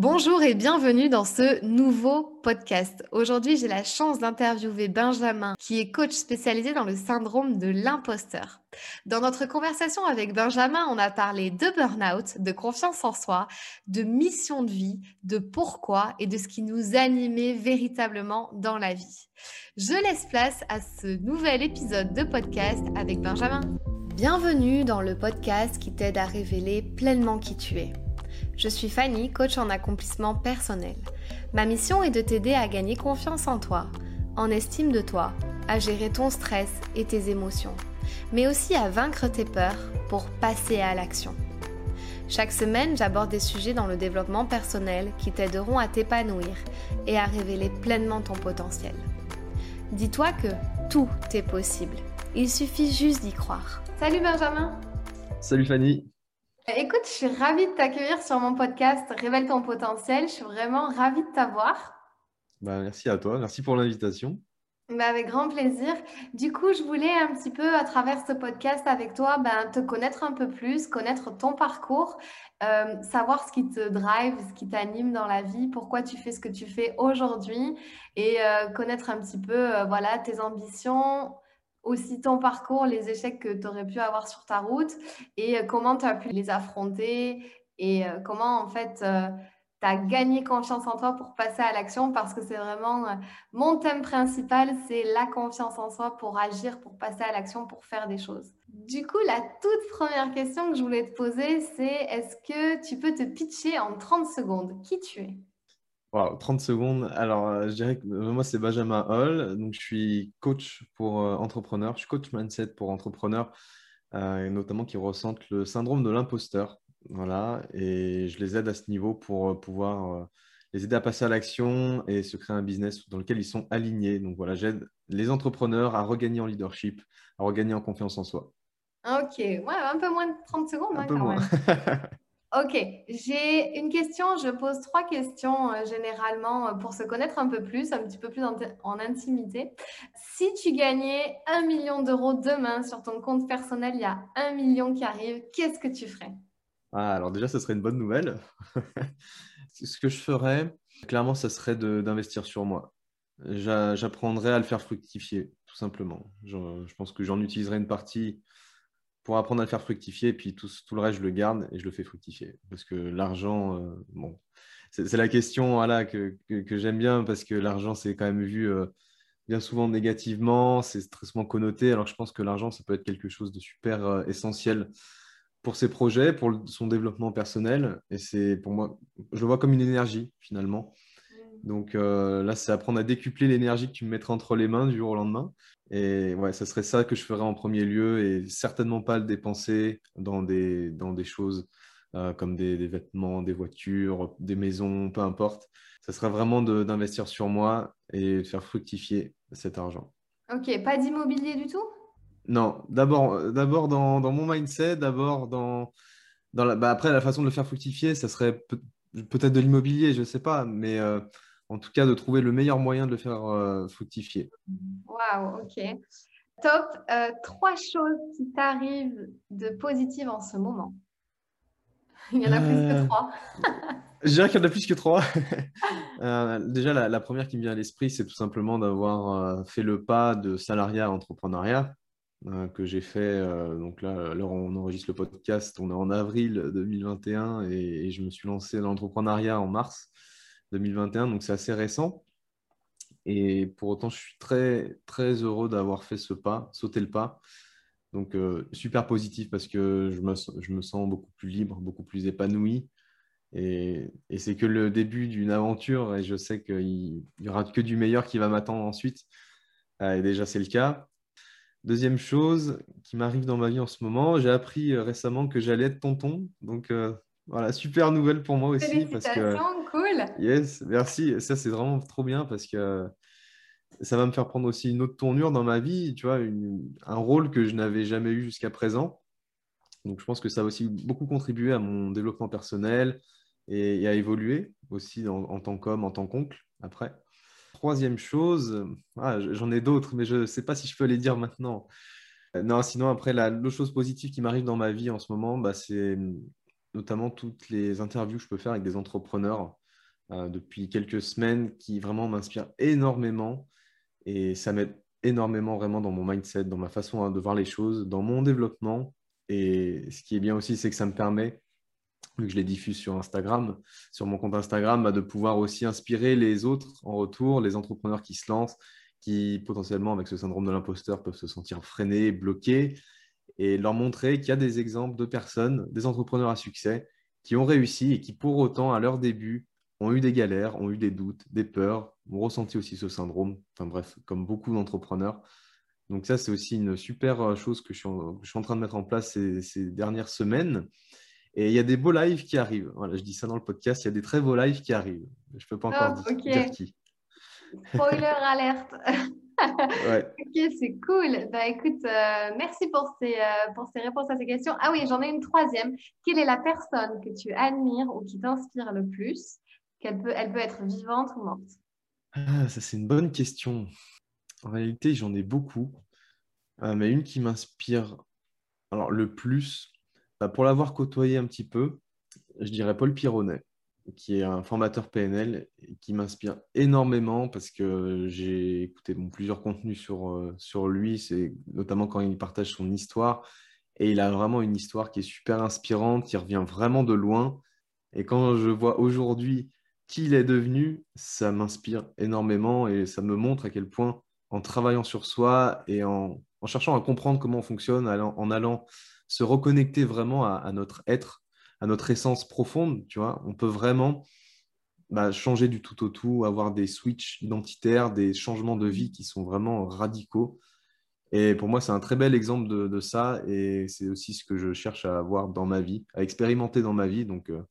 Bonjour et bienvenue dans ce nouveau podcast. Aujourd'hui, j'ai la chance d'interviewer Benjamin, qui est coach spécialisé dans le syndrome de l'imposteur. Dans notre conversation avec Benjamin, on a parlé de burn-out, de confiance en soi, de mission de vie, de pourquoi et de ce qui nous animait véritablement dans la vie. Je laisse place à ce nouvel épisode de podcast avec Benjamin. Bienvenue dans le podcast qui t'aide à révéler pleinement qui tu es. Je suis Fanny, coach en accomplissement personnel. Ma mission est de t'aider à gagner confiance en toi, en estime de toi, à gérer ton stress et tes émotions, mais aussi à vaincre tes peurs pour passer à l'action. Chaque semaine, j'aborde des sujets dans le développement personnel qui t'aideront à t'épanouir et à révéler pleinement ton potentiel. Dis-toi que tout est possible. Il suffit juste d'y croire. Salut Benjamin Salut Fanny Écoute, je suis ravie de t'accueillir sur mon podcast Révèle ton potentiel. Je suis vraiment ravie de t'avoir. Bah, merci à toi, merci pour l'invitation. Bah, avec grand plaisir. Du coup, je voulais un petit peu, à travers ce podcast avec toi, ben, te connaître un peu plus, connaître ton parcours, euh, savoir ce qui te drive, ce qui t'anime dans la vie, pourquoi tu fais ce que tu fais aujourd'hui et euh, connaître un petit peu euh, voilà, tes ambitions, aussi ton parcours, les échecs que tu aurais pu avoir sur ta route et euh, comment tu as pu les affronter et euh, comment en fait euh, tu as gagné confiance en toi pour passer à l'action parce que c'est vraiment mon thème principal, c'est la confiance en soi pour agir, pour passer à l'action, pour faire des choses. Du coup, la toute première question que je voulais te poser, c'est est-ce que tu peux te pitcher en 30 secondes? Qui tu es? 30 secondes. Alors, euh, je dirais que euh, moi, c'est Benjamin Hall. Donc, je suis coach pour euh, entrepreneurs. Je suis coach mindset pour entrepreneurs, et notamment qui ressentent le syndrome de l'imposteur. Voilà. Et je les aide à ce niveau pour pouvoir les aider à passer à l'action et se créer un business dans lequel ils sont alignés. Donc, voilà, j'aide les entrepreneurs à regagner en leadership, à regagner en confiance en soi. Ok, ouais, un peu moins de 30 secondes. Un hein, peu moins. Ok, j'ai une question. Je pose trois questions euh, généralement euh, pour se connaître un peu plus, un petit peu plus en, intimité. Si tu gagnais un million d'euros demain sur ton compte personnel, il y a un million qui arrive, qu'est-ce que tu ferais? Ah, Alors déjà, ce serait une bonne nouvelle. ce que je ferais, clairement, ce serait d'investir sur moi. J'apprendrais à le faire fructifier, tout simplement. je pense que j'en utiliserai une partie pour apprendre à le faire fructifier. Puis tout, tout, le reste, je le garde et je le fais fructifier. Parce que l'argent, euh, bon, c'est la question voilà, que, que, j'aime bien parce que l'argent, c'est quand même vu euh, bien souvent négativement, c'est très souvent connoté. Alors je pense que l'argent, ça peut être quelque chose de super euh, essentiel pour ses projets, pour son développement personnel. Et c'est pour moi, je le vois comme une énergie finalement. Donc là, c'est apprendre à décupler l'énergie que tu me mettras entre les mains du jour au lendemain. Et ouais, ça serait ça que je ferais en premier lieu et certainement pas le dépenser dans des, dans des choses euh, comme des, des, vêtements, des voitures, des maisons, peu importe. Ça serait vraiment d'investir sur moi et de faire fructifier cet argent. Ok, pas d'immobilier du tout? Non, d'abord dans, dans, mon mindset, d'abord dans, dans la, bah après la façon de le faire fructifier, ça serait peut-être de l'immobilier, je ne sais pas, mais euh, en tout cas de trouver le meilleur moyen de le faire euh, fructifier. Waouh, ok. Top. Euh, trois choses qui t'arrivent de positives en ce moment. Il y en a plus que euh, trois. Je dirais qu'il y en a plus que trois. déjà, la, première qui me vient à l'esprit, c'est tout simplement d'avoir fait le pas de salariat à entrepreneuriat que j'ai fait. donc là, alors on enregistre le podcast, on est en avril 2021 et, et je me suis lancé dans l'entrepreneuriat en mars. 2021, donc c'est assez récent. Et pour autant, je suis très, très heureux d'avoir fait ce pas, sauter le pas. Donc, euh, super positif parce que je me, je me, sens beaucoup plus libre, beaucoup plus épanoui. Et, et c'est que le début d'une aventure et je sais qu'il n'y aura que du meilleur qui va m'attendre ensuite. Euh, et déjà, c'est le cas. Deuxième chose qui m'arrive dans ma vie en ce moment, j'ai appris euh, récemment que j'allais être tonton. Donc, voilà, super nouvelle pour moi aussi. Parce que, Yes, merci. Ça, c'est vraiment trop bien parce que ça va me faire prendre aussi une autre tournure dans ma vie, tu vois, un rôle que je n'avais jamais eu jusqu'à présent. Donc, je pense que ça va aussi beaucoup contribuer à mon développement personnel et, à évoluer aussi en, tant qu'homme, en tant qu'oncle après. Troisième chose, ah, j'en ai d'autres, mais je ne sais pas si je peux les dire maintenant. Non, sinon, après, l'autre chose positive qui m'arrive dans ma vie en ce moment, bah, c'est notamment toutes les interviews que je peux faire avec des entrepreneurs depuis quelques semaines qui vraiment m'inspire énormément et ça m'aide énormément vraiment dans mon mindset, dans ma façon de voir les choses, dans mon développement. Et ce qui est bien aussi, c'est que ça me permet, vu que je les diffuse sur Instagram, sur mon compte Instagram, bah, de pouvoir aussi inspirer les autres en retour, les entrepreneurs qui se lancent, qui potentiellement, avec ce syndrome de l'imposteur, peuvent se sentir freinés, bloqués, et leur montrer qu'il y a des exemples de personnes, des entrepreneurs à succès, qui ont réussi et qui, pour autant, à leur début, ont eu des galères, ont eu des doutes, des peurs, ont ressenti aussi ce syndrome, enfin bref, comme beaucoup d'entrepreneurs. Donc ça, c'est aussi une super euh, chose que je suis en, train de mettre en place ces, dernières semaines. Et il y a des beaux lives qui arrivent. Voilà, je dis ça dans le podcast, il y a des très beaux lives qui arrivent. Je ne peux pas encore dire, qui. Spoiler alerte. Ok, c'est cool. Bah, écoute, euh, merci pour ces, euh, pour ces réponses à ces questions. Ah oui, j'en ai une troisième. Quelle est la personne que tu admires ou qui t'inspire le plus? Qu'elle peut, elle peut être vivante ou morte ah, Ça, c'est une bonne question. En réalité, j'en ai beaucoup. Euh, mais une qui m'inspire alors, le plus, bah, pour l'avoir côtoyé un petit peu, je dirais Paul Pironnet, qui est un formateur PNL qui m'inspire énormément parce que j'ai écouté plusieurs contenus sur, euh, sur lui, c'est notamment quand il partage son histoire. Et il a vraiment une histoire qui est super inspirante, qui revient vraiment de loin. Et quand je vois aujourd'hui qui il est devenu, ça m'inspire énormément et ça me montre à quel point, en travaillant sur soi et en, cherchant à comprendre comment on fonctionne, en allant se reconnecter vraiment à, notre être, à notre essence profonde, tu vois, on peut vraiment bah, changer du tout au tout, avoir des switches identitaires, des changements de vie qui sont vraiment radicaux. Et pour moi, c'est un très bel exemple de, ça et c'est aussi ce que je cherche à avoir dans ma vie, à expérimenter dans ma vie. Donc, euh,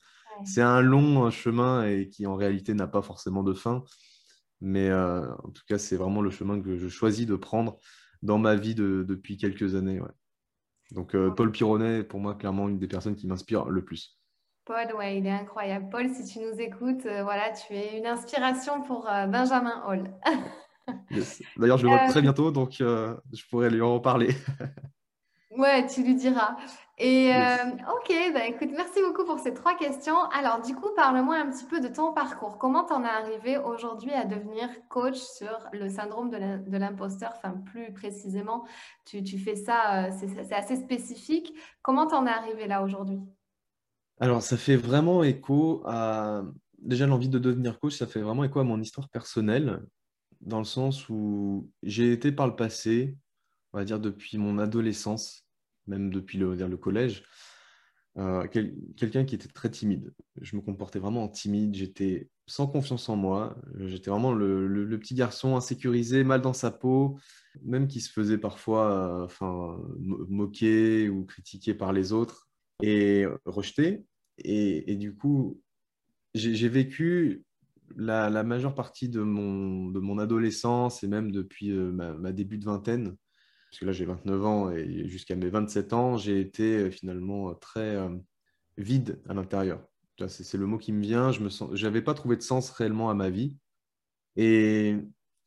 c'est un long chemin et qui en réalité n'a pas forcément de fin. Mais euh, en tout cas, c'est vraiment le chemin que je choisis de prendre dans ma vie depuis quelques années. Donc, euh, Paul Pironnet est pour moi clairement une des personnes qui m'inspire le plus. Paul, ouais, il est incroyable. Paul, si tu nous écoutes, euh, voilà, tu es une inspiration pour Benjamin Hall. D'ailleurs, je le vois très bientôt, donc je pourrais lui en parler. ouais, tu lui diras. Et euh, ok, bah écoute, merci beaucoup pour ces trois questions. Alors, du coup, parle-moi un petit peu de ton parcours. Comment t'en es arrivé aujourd'hui à devenir coach sur le syndrome de l'imposteur? Enfin, plus précisément, tu, fais ça, euh, c'est assez spécifique. Comment t'en es arrivé là aujourd'hui? Alors, ça fait vraiment écho à. Déjà, l'envie de devenir coach, ça fait vraiment écho à mon histoire personnelle, dans le sens où j'ai été par le passé, on va dire depuis mon adolescence, même depuis le, le collège, euh, quelqu'un qui était très timide. Je me comportais vraiment timide, j'étais sans confiance en moi, j'étais vraiment le, petit garçon insécurisé, mal dans sa peau, même qui se faisait parfois euh, enfin, moquer ou critiquer par les autres et rejeté. Et, du coup, j'ai vécu la, majeure partie de mon, de mon adolescence et même depuis euh, ma, ma, début de vingtaine parce que là j'ai 29 ans et jusqu'à mes 27 ans, j'ai été euh, finalement euh, très euh, vide à l'intérieur. C'est le mot qui me vient. Je n'avais pas trouvé de sens réellement à ma vie. Et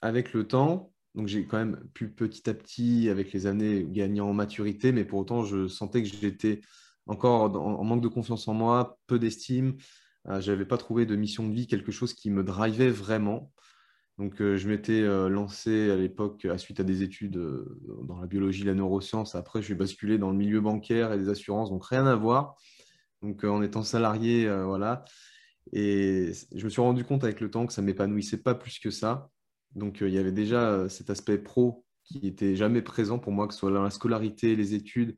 avec le temps, donc j'ai quand même pu petit à petit, avec les années, gagner en maturité, mais pour autant, je sentais que j'étais encore en manque de confiance en moi, peu d'estime. je n'avais pas trouvé de mission de vie, quelque chose qui me drivait vraiment. Donc, euh, je m'étais euh, lancé à l'époque, à suite à des études euh, dans la biologie, la neuroscience. Après, je suis basculé dans le milieu bancaire et des assurances, donc rien à voir. Donc, en étant salarié, voilà. Et je me suis rendu compte avec le temps que ça ne m'épanouissait pas plus que ça. Donc, il y avait déjà cet aspect pro qui était jamais présent pour moi, que ce soit la scolarité, les études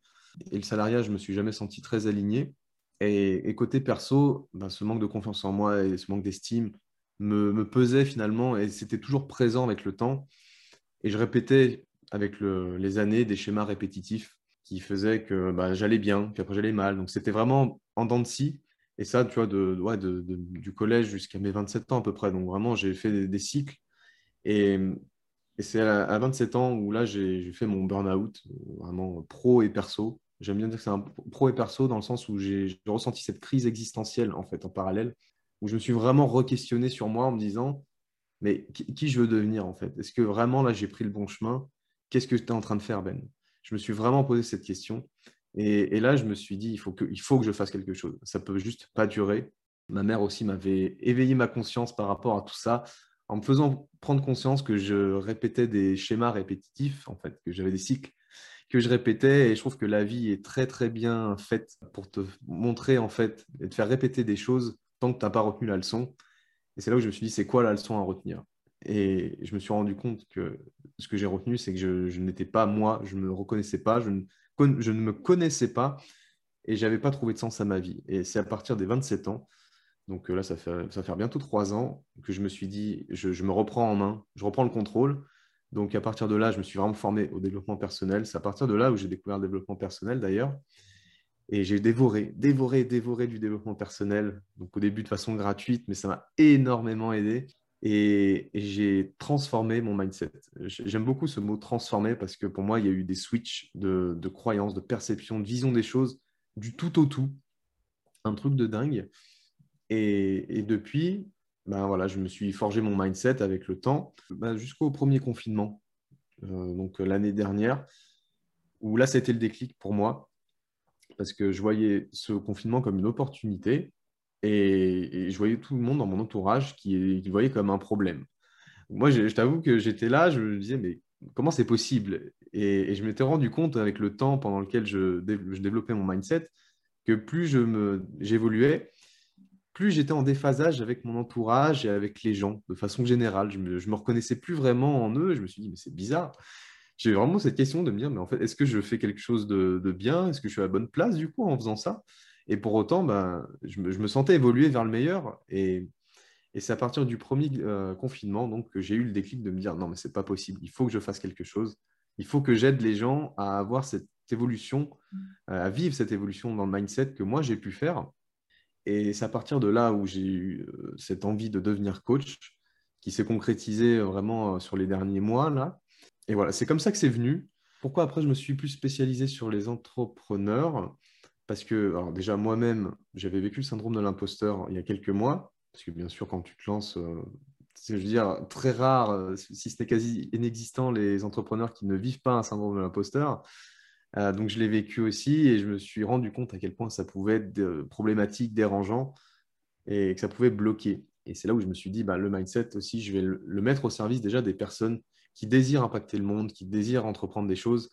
et le salariat, je me suis jamais senti très aligné. Et, côté perso, ben, ce manque de confiance en moi et ce manque d'estime, me, pesait finalement et c'était toujours présent avec le temps. Et je répétais avec les années des schémas répétitifs qui faisaient que bah, j'allais bien, puis après j'allais mal. Donc c'était vraiment en dents de scie. Et ça, tu vois, du collège jusqu'à mes 27 ans à peu près. Donc vraiment, j'ai fait des, cycles. Et, c'est à, 27 ans où là, j'ai fait mon burn-out, vraiment pro et perso. J'aime bien dire que c'est un pro et perso dans le sens où j'ai ressenti cette crise existentielle en fait en parallèle où je me suis vraiment re-questionné sur moi en me disant, mais qui, je veux devenir en fait? Est-ce que vraiment là j'ai pris le bon chemin? Qu'est-ce que tu es en train de faire Ben? Je me suis vraiment posé cette question. Et, là, je me suis dit, il faut, que, faut que je fasse quelque chose. Ça peut juste pas durer. Ma mère aussi m'avait éveillé ma conscience par rapport à tout ça, en me faisant prendre conscience que je répétais des schémas répétitifs, en fait, que j'avais des cycles que je répétais. Et je trouve que la vie est très, très bien faite pour te montrer, en fait, et te faire répéter des choses tant que tu n'as pas retenu la leçon. Et c'est là où je me suis dit, c'est quoi la leçon à retenir? Et je me suis rendu compte que ce que j'ai retenu, c'est que je, n'étais pas moi, je ne me reconnaissais pas, je ne, me connaissais pas et j'avais pas trouvé de sens à ma vie. Et c'est à partir des 27 ans, donc euh, là, ça fait, ça fait bientôt trois ans que je me suis dit, je, je, me reprends en main, je reprends le contrôle. Donc à partir de là, je me suis vraiment formé au développement personnel. C'est à partir de là où j'ai découvert le développement personnel d'ailleurs. Et j'ai dévoré, dévoré, dévoré du développement personnel. Donc au début de façon gratuite, mais ça m'a énormément aidé. Et, j'ai transformé mon mindset. J'aime beaucoup ce mot transformer parce que pour moi, il y a eu des switches de, croyances, de perception, de vision des choses, du tout au tout. Un truc de dingue. Et, depuis, ben voilà, je me suis forgé mon mindset avec le temps, ben jusqu'au premier confinement, euh, donc l'année dernière, où là, c'était le déclic pour moi parce que je voyais ce confinement comme une opportunité et, je voyais tout le monde dans mon entourage qui, qui voyait comme un problème. Moi, je, t'avoue que j'étais là, je me disais, mais comment c'est possible? Et, je m'étais rendu compte avec le temps pendant lequel je, développais mon mindset que plus j'évoluais, plus j'étais en déphasage avec mon entourage et avec les gens de façon générale. Je me, me reconnaissais plus vraiment en eux. Je me suis dit, mais c'est bizarre j'ai vraiment cette question de me dire, mais en fait, est-ce que je fais quelque chose de, bien? Est-ce que je suis à la bonne place du coup en faisant ça? Et pour autant, ben, je, me, sentais évoluer vers le meilleur. Et, c'est à partir du premier euh, confinement donc, que j'ai eu le déclic de me dire, non, mais c'est pas possible, il faut que je fasse quelque chose. Il faut que j'aide les gens à avoir cette évolution, à vivre cette évolution dans le mindset que moi j'ai pu faire. Et c'est à partir de là où j'ai eu euh, cette envie de devenir coach qui s'est concrétisée vraiment euh, sur les derniers mois là et voilà, c'est comme ça que c'est venu. Pourquoi après je me suis plus spécialisé sur les entrepreneurs? Parce que, déjà moi-même, j'avais vécu le syndrome de l'imposteur il y a quelques mois. Parce que bien sûr, quand tu te lances, euh, c'est, je veux dire, très rare, euh, si n'est quasi inexistant, les entrepreneurs qui ne vivent pas un syndrome de l'imposteur. Euh, donc je l'ai vécu aussi et je me suis rendu compte à quel point ça pouvait être problématique, dérangeant et que ça pouvait bloquer. Et c'est là où je me suis dit, bah, le mindset aussi, je vais le mettre au service déjà des personnes qui désirent impacter le monde, qui désirent entreprendre des choses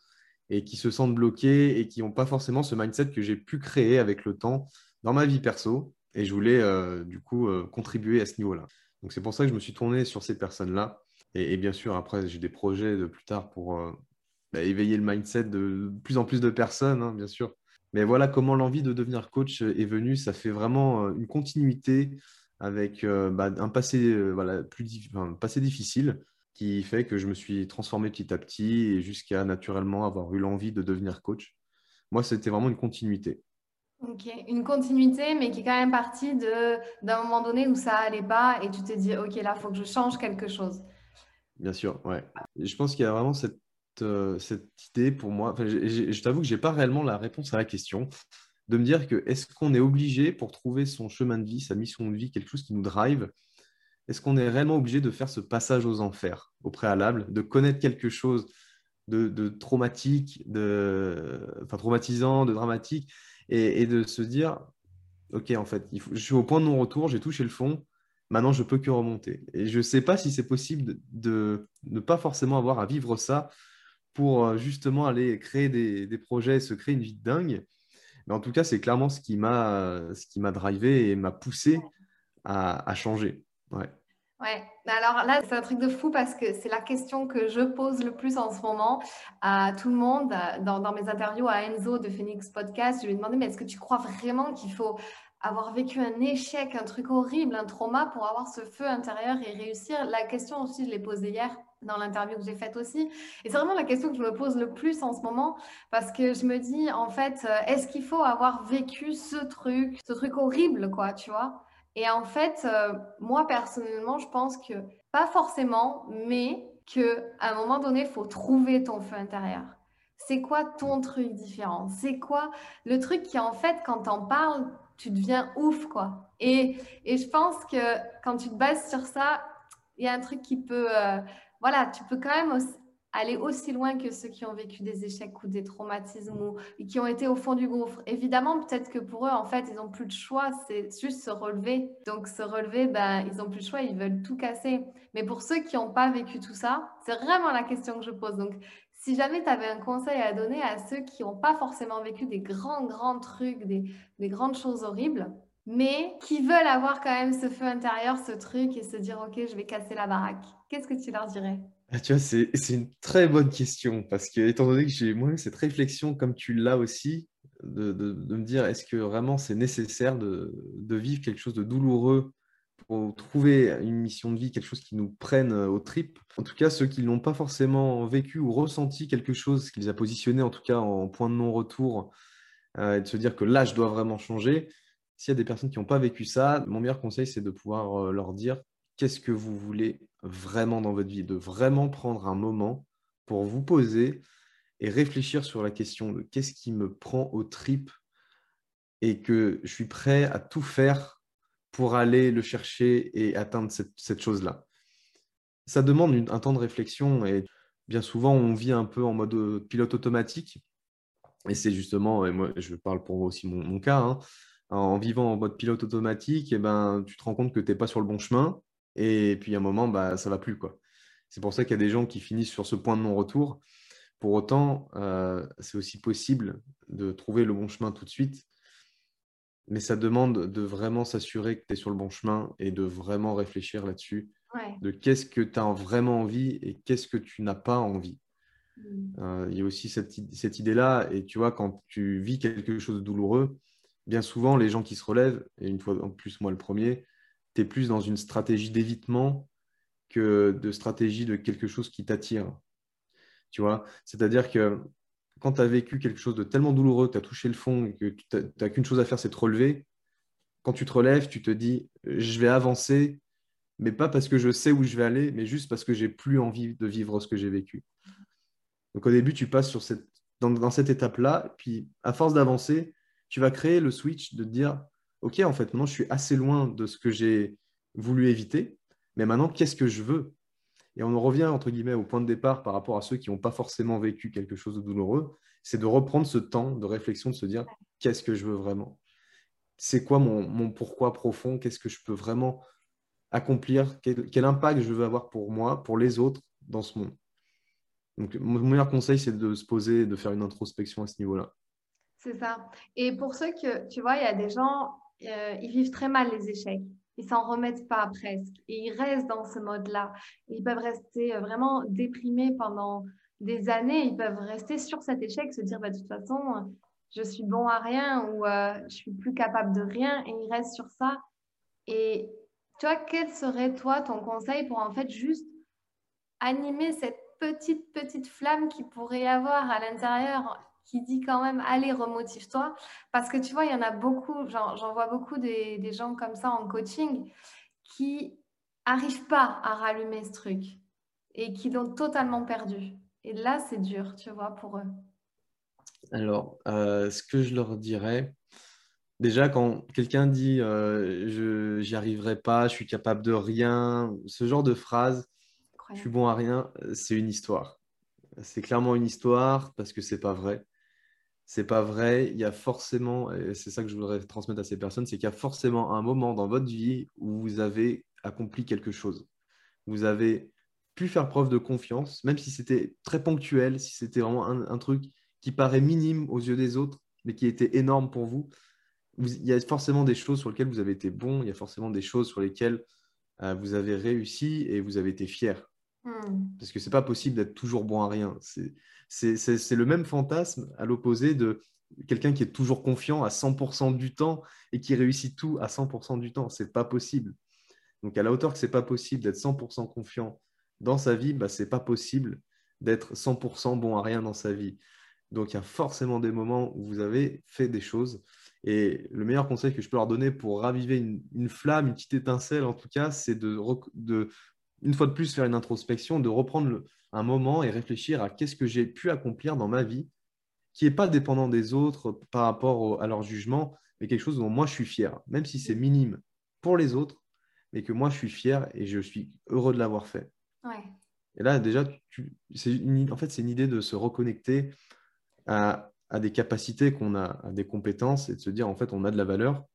et qui se sentent bloqués et qui n'ont pas forcément ce mindset que j'ai pu créer avec le temps dans ma vie perso. Et je voulais euh, du coup euh, contribuer à ce niveau-là. Donc c'est pour ça que je me suis tourné sur ces personnes-là. Et, bien sûr, après, j'ai des projets de plus tard pour euh, bah, éveiller le mindset de plus en plus de personnes, hein, bien sûr. Mais voilà comment l'envie de devenir coach est venue. Ça fait vraiment une continuité avec bah, un passé, voilà, plus, un passé difficile qui fait que je me suis transformé petit à petit et jusqu'à naturellement avoir eu l'envie de devenir coach. Moi, c'était vraiment une continuité. Ok, une continuité, mais qui est quand même partie d'un moment donné où ça allait pas et tu te dis, ok, là, il faut que je change quelque chose. Bien sûr, ouais. je pense qu'il y a vraiment cette, euh, cette idée pour moi. je, je t'avoue que je n'ai pas réellement la réponse à la question de me dire que est-ce qu'on est obligé pour trouver son chemin de vie, sa mission de vie, quelque chose qui nous drive, est-ce qu'on est réellement obligé de faire ce passage aux enfers au préalable, de connaître quelque chose de, traumatique, de, enfin, traumatisant, de dramatique, et, de se dire, OK, en fait, je suis au point de non-retour, j'ai touché le fond, maintenant je peux que remonter. Et je ne sais pas si c'est possible de, ne pas forcément avoir à vivre ça pour euh, justement aller créer des, projets, se créer une vie de dingue. Mais en tout cas, c'est clairement ce qui m'a drivé et m'a poussé à, à changer. Ouais. Ouais, alors là, c'est un truc de fou parce que c'est la question que je pose le plus en ce moment à tout le monde. Dans, mes interviews à Enzo de Phoenix Podcast, je lui ai demandé, mais est-ce que tu crois vraiment qu'il faut avoir vécu un échec, un truc horrible, un trauma pour avoir ce feu intérieur et réussir? La question aussi, je l'ai posée hier dans l'interview que j'ai faite aussi. Et c'est vraiment la question que je me pose le plus en ce moment parce que je me dis, en fait, est-ce qu'il faut avoir vécu ce truc, ce truc horrible, quoi, tu vois? Et en fait, euh, moi personnellement, je pense que pas forcément, mais que un moment donné, il faut trouver ton feu intérieur. C'est quoi ton truc différent? C'est quoi le truc qui, en fait, quand t'en parles, tu deviens ouf, quoi? Et, et, je pense que quand tu te bases sur ça, il y a un truc qui peut, euh, voilà, tu peux quand même aller aussi loin que ceux qui ont vécu des échecs ou des traumatismes ou qui ont été au fond du gouffre. Évidemment, peut-être que pour eux, en fait, ils n'ont plus de choix, c'est juste se relever. Donc, se relever, ben, ils n'ont plus de choix, ils veulent tout casser. Mais pour ceux qui n'ont pas vécu tout ça, c'est vraiment la question que je pose. Donc, si jamais tu avais un conseil à donner à ceux qui n'ont pas forcément vécu des grands, grands trucs, des, des grandes choses horribles, mais qui veulent avoir quand même ce feu intérieur, ce truc et se dire, OK, je vais casser la baraque, qu'est-ce que tu leur dirais? Ah, tu vois, c'est, une très bonne question parce que, étant donné que j'ai moi cette réflexion, comme tu l'as aussi, de, me dire est-ce que vraiment c'est nécessaire de, vivre quelque chose de douloureux pour trouver une mission de vie, quelque chose qui nous prenne aux tripes? En tout cas, ceux qui n'ont pas forcément vécu ou ressenti quelque chose qui les a positionnés, en tout cas en point de non-retour, euh, et de se dire que là, je dois vraiment changer. S'il y a des personnes qui n'ont pas vécu ça, mon meilleur conseil, c'est de pouvoir euh, leur dire qu'est-ce que vous voulez vraiment dans votre vie, de vraiment prendre un moment pour vous poser et réfléchir sur la question de qu'est-ce qui me prend aux tripes et que je suis prêt à tout faire pour aller le chercher et atteindre cette, chose-là. Ça demande un temps de réflexion et bien souvent on vit un peu en mode euh, pilote automatique. Et c'est justement, et moi je parle pour aussi mon, cas, hein, en vivant en mode pilote automatique, et eh ben, tu te rends compte que tu n'es pas sur le bon chemin et puis, à un moment, bah, ça ne va plus. Quoi. C'est pour ça qu'il y a des gens qui finissent sur ce point de non-retour. Pour autant, euh, c'est aussi possible de trouver le bon chemin tout de suite. Mais ça demande de vraiment s'assurer que tu es sur le bon chemin et de vraiment réfléchir là-dessus. De qu'est-ce que tu as vraiment envie et qu'est-ce que tu n'as pas envie. Mmh. Euh, il y a aussi cette, cette idée-là. Et tu vois, quand tu vis quelque chose de douloureux, bien souvent, les gens qui se relèvent, et une fois en plus, moi le premier, plus dans une stratégie d'évitement que de stratégie de quelque chose qui t'attire. Tu vois? C'est-à-dire que quand tu as vécu quelque chose de tellement douloureux, tu as touché le fond et que tu n'as qu'une chose à faire, c'est te relever, quand tu te relèves, tu te dis je vais avancer, mais pas parce que je sais où je vais aller, mais juste parce que j'ai plus envie de vivre ce que j'ai vécu. Donc au début, tu passes dans, cette étape-là, puis à force d'avancer, tu vas créer le switch de dire OK, en fait, maintenant, je suis assez loin de ce que j'ai voulu éviter, mais maintenant, qu'est-ce que je veux? Et on en revient, entre guillemets, au point de départ par rapport à ceux qui n'ont pas forcément vécu quelque chose de douloureux, c'est de reprendre ce temps de réflexion, de se dire, qu'est-ce que je veux vraiment? C'est quoi mon, pourquoi profond? Qu'est-ce que je peux vraiment accomplir? Quel, impact je veux avoir pour moi, pour les autres dans ce monde? Donc, mon meilleur conseil, c'est de se poser, de faire une introspection à ce niveau-là. C'est ça. Et pour ceux que, tu vois, il y a des gens, euh, ils vivent très mal les échecs. Ils s'en remettent pas presque. Et ils restent dans ce mode-là. Ils peuvent rester euh, vraiment déprimés pendant des années. Ils peuvent rester sur cet échec, se dire, bah, de toute façon, je suis bon à rien ou euh, je suis plus capable de rien. Et ils restent sur ça. Et toi, quel serait, toi, ton conseil pour en fait juste animer cette petite, petite flamme qui pourrait avoir à l'intérieur qui dit quand même allez, remotive-toi. Parce que tu vois, il y en a beaucoup, j'en vois beaucoup des, des, gens comme ça en coaching qui n'arrivent pas à rallumer ce truc et qui l'ont totalement perdu. Et là, c'est dur, tu vois, pour eux. Alors, euh, ce que je leur dirais, déjà, quand quelqu'un dit euh, je j'y arriverai pas, je suis capable de rien, ce genre de phrase, je suis bon à rien, c'est une histoire. C'est clairement une histoire parce que c'est pas vrai c'est pas vrai. Il y a forcément, et c'est ça que je voudrais transmettre à ces personnes, c'est qu'il y a forcément un moment dans votre vie où vous avez accompli quelque chose. Vous avez pu faire preuve de confiance, même si c'était très ponctuel, si c'était vraiment un, truc qui paraît minime aux yeux des autres, mais qui était énorme pour vous. il y a forcément des choses sur lesquelles vous avez été bon, il y a forcément des choses sur lesquelles euh, vous avez réussi et vous avez été fier. Hmm. Parce que c'est pas possible d'être toujours bon à rien. C'est le même fantasme à l'opposé de quelqu'un qui est toujours confiant à 100% du temps et qui réussit tout à 100% du temps. C'est pas possible. Donc à la hauteur que c'est pas possible d'être 100% confiant dans sa vie, bah, c'est pas possible d'être 100% bon à rien dans sa vie. Donc il y a forcément des moments où vous avez fait des choses. Et le meilleur conseil que je peux leur donner pour raviver une, flamme, une petite étincelle en tout cas, c'est de, de, une fois de plus, faire une introspection, de reprendre un moment et réfléchir à qu'est-ce que j'ai pu accomplir dans ma vie qui n'est pas dépendant des autres par rapport à leur jugement, mais quelque chose dont moi je suis fier, même si c'est minime pour les autres, mais que moi je suis fier et je suis heureux de l'avoir fait. Et là, déjà, c'est en fait, c'est une idée de se reconnecter à, des capacités qu'on a, à des compétences et de se dire, en fait, on a de la valeur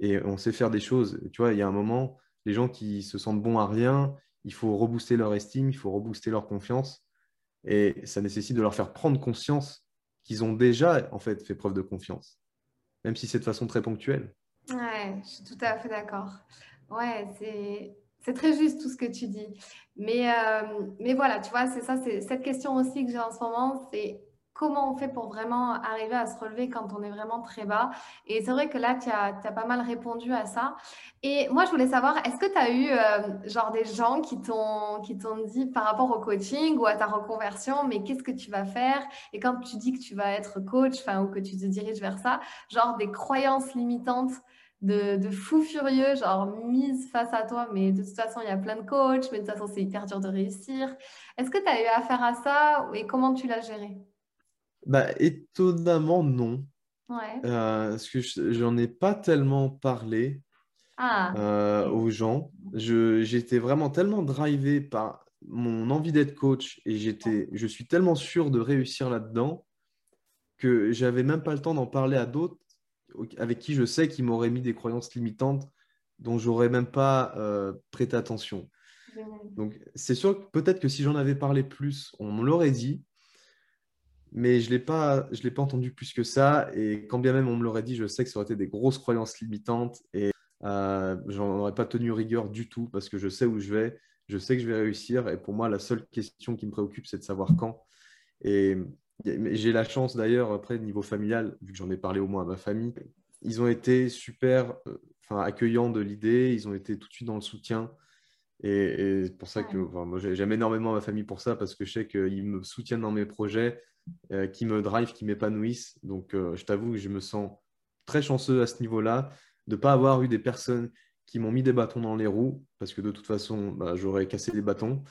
et on sait faire des choses. tu vois, il y a un moment, les gens qui se sentent bons à rien, il faut rebooster leur estime, il faut rebooster leur confiance. Et ça nécessite de leur faire prendre conscience qu'ils ont déjà, en fait, fait preuve de confiance, même si c'est de façon très ponctuelle. Ouais, je suis tout à fait d'accord. Ouais, c'est c'est très juste tout ce que tu dis. Mais, euh, mais voilà, tu vois, c'est ça, c'est cette question aussi que j'ai en ce moment, c'est comment on fait pour vraiment arriver à se relever quand on est vraiment très bas. Et c'est vrai que là, tu as, as, pas mal répondu à ça. Et moi, je voulais savoir, est-ce que tu as eu euh, genre des gens qui t'ont dit par rapport au coaching ou à ta reconversion, mais qu'est-ce que tu vas faire? Et quand tu dis que tu vas être coach, ou que tu te diriges vers ça, genre des croyances limitantes de, fou furieux, genre mise face à toi, mais de toute façon, il y a plein de coachs, mais de toute façon, c'est hyper dur de réussir. Est-ce que tu as eu affaire à ça et comment tu l'as géré? Bah, Étonnamment, non. Ouais. Euh, parce que j'en ai pas tellement parlé ah. euh, aux gens. J'étais vraiment tellement drivé par mon envie d'être coach et j'étais, je suis tellement sûr de réussir là-dedans que j'avais même pas le temps d'en parler à d'autres avec qui je sais qu'ils m'auraient mis des croyances limitantes dont j'aurais même pas euh, prêté attention. Donc, c'est sûr que peut-être que si j'en avais parlé plus, on me l'aurait dit, mais je ne l'ai pas, entendu plus que ça. Et quand bien même on me l'aurait dit, je sais que ça aurait été des grosses croyances limitantes et euh, j'en aurais pas tenu rigueur du tout parce que je sais où je vais, je sais que je vais réussir. Et pour moi, la seule question qui me préoccupe, c'est de savoir quand. Et j'ai la chance d'ailleurs, après, niveau familial, vu que j'en ai parlé au moins à ma famille, ils ont été super euh, accueillants de l'idée, ils ont été tout de suite dans le soutien. Et, c'est pour ça que moi, j'aime énormément ma famille pour ça, parce que je sais qu'ils me soutiennent dans mes projets, euh, qui me drive, qui m'épanouissent. Donc, euh, je t'avoue que je me sens très chanceux à ce niveau-là de ne pas avoir eu des personnes qui m'ont mis des bâtons dans les roues, parce que de toute façon, bah, j'aurais cassé les bâtons.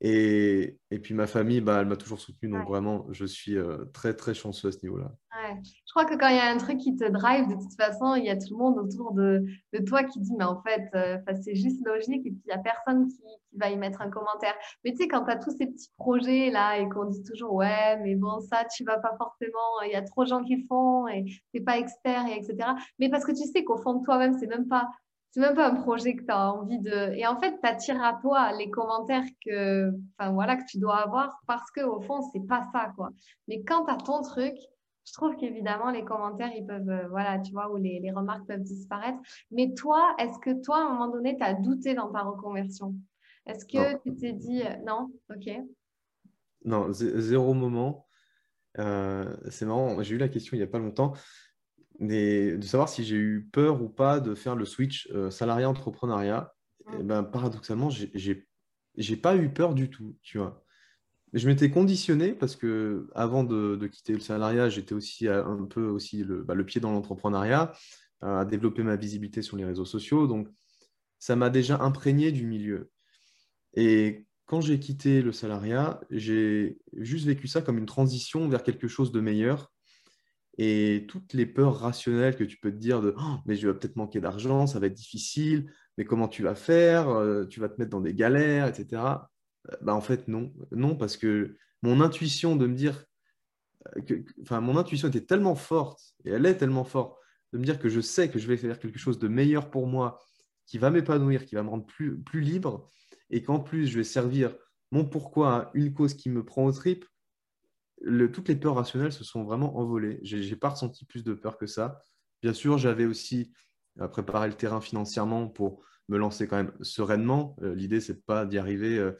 Et, et, puis ma famille, bah, elle m'a toujours soutenu, donc vraiment, je suis euh, très, très chanceux à ce niveau-là. Ouais. Je crois que quand il y a un truc qui te drive, de toute façon, il y a tout le monde autour de, de toi qui dit, mais en fait, euh, c'est juste logique, et puis il n'y a personne qui, qui, va y mettre un commentaire. Mais tu sais, quand tu as tous ces petits projets là, et qu'on dit toujours, ouais, mais bon, ça, tu vas pas forcément, il y a trop de gens qui le font, et tu n'es pas expert, et etc. Mais parce que tu sais qu'au fond de toi-même, c'est même pas c'est même pas un projet que tu as envie de. Et en fait, tu attires à toi les commentaires que, enfin, voilà, que tu dois avoir parce qu'au fond, c'est pas ça, quoi. Mais quand tu as ton truc, je trouve qu'évidemment, les commentaires, ils peuvent, euh, voilà, tu vois, ou les, les, remarques peuvent disparaître. Mais toi, est-ce que toi, à un moment donné, tu as douté dans ta reconversion? Est-ce que tu t'es dit, euh, non, ok Non, zéro moment. Euh, c'est marrant, j'ai eu la question il n'y a pas longtemps de savoir si j'ai eu peur ou pas de faire le switch euh, salariat-entrepreneuriat. Et ben, paradoxalement, j'ai n'ai pas eu peur du tout, tu vois. Je m'étais conditionné parce que avant de, quitter le salariat, j'étais aussi un peu aussi le, bah, le pied dans l'entrepreneuriat, euh, à développer ma visibilité sur les réseaux sociaux. Donc, ça m'a déjà imprégné du milieu. Et quand j'ai quitté le salariat, j'ai juste vécu ça comme une transition vers quelque chose de meilleur et toutes les peurs rationnelles que tu peux te dire de oh, mais je vais peut-être manquer d'argent, ça va être difficile, mais comment tu vas faire, euh, tu vas te mettre dans des galères, etc. Euh, bah, en fait, non. Non, parce que mon intuition de me dire, euh, mon intuition était tellement forte, et elle est tellement forte, de me dire que je sais que je vais faire quelque chose de meilleur pour moi, qui va m'épanouir, qui va me rendre plus, plus libre, et qu'en plus, je vais servir mon pourquoi à une cause qui me prend au toutes les peurs rationnelles se sont vraiment envolées. Je n'ai pas ressenti plus de peur que ça. Bien sûr, j'avais aussi euh, préparé le terrain financièrement pour me lancer quand même sereinement. Euh, l'idée, c'est pas d'y arriver euh,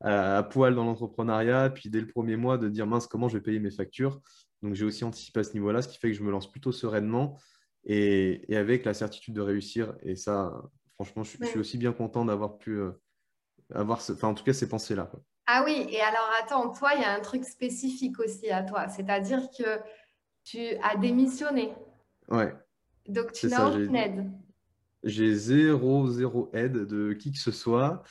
à, poil dans l'entrepreneuriat, puis dès le premier mois de dire mince, comment je vais payer mes factures. Donc, j'ai aussi anticipé à ce niveau-là, ce qui fait que je me lance plutôt sereinement et, avec la certitude de réussir. Et ça, franchement, je, suis aussi bien content d'avoir pu avoir, enfin, en tout cas, ces pensées-là. Ah oui, et alors attends, toi, il y a un truc spécifique aussi à toi, c'est-à-dire que tu as démissionné. Ouais. Donc tu n'as aucune aide. J'ai zéro, zéro aide de qui que ce soit.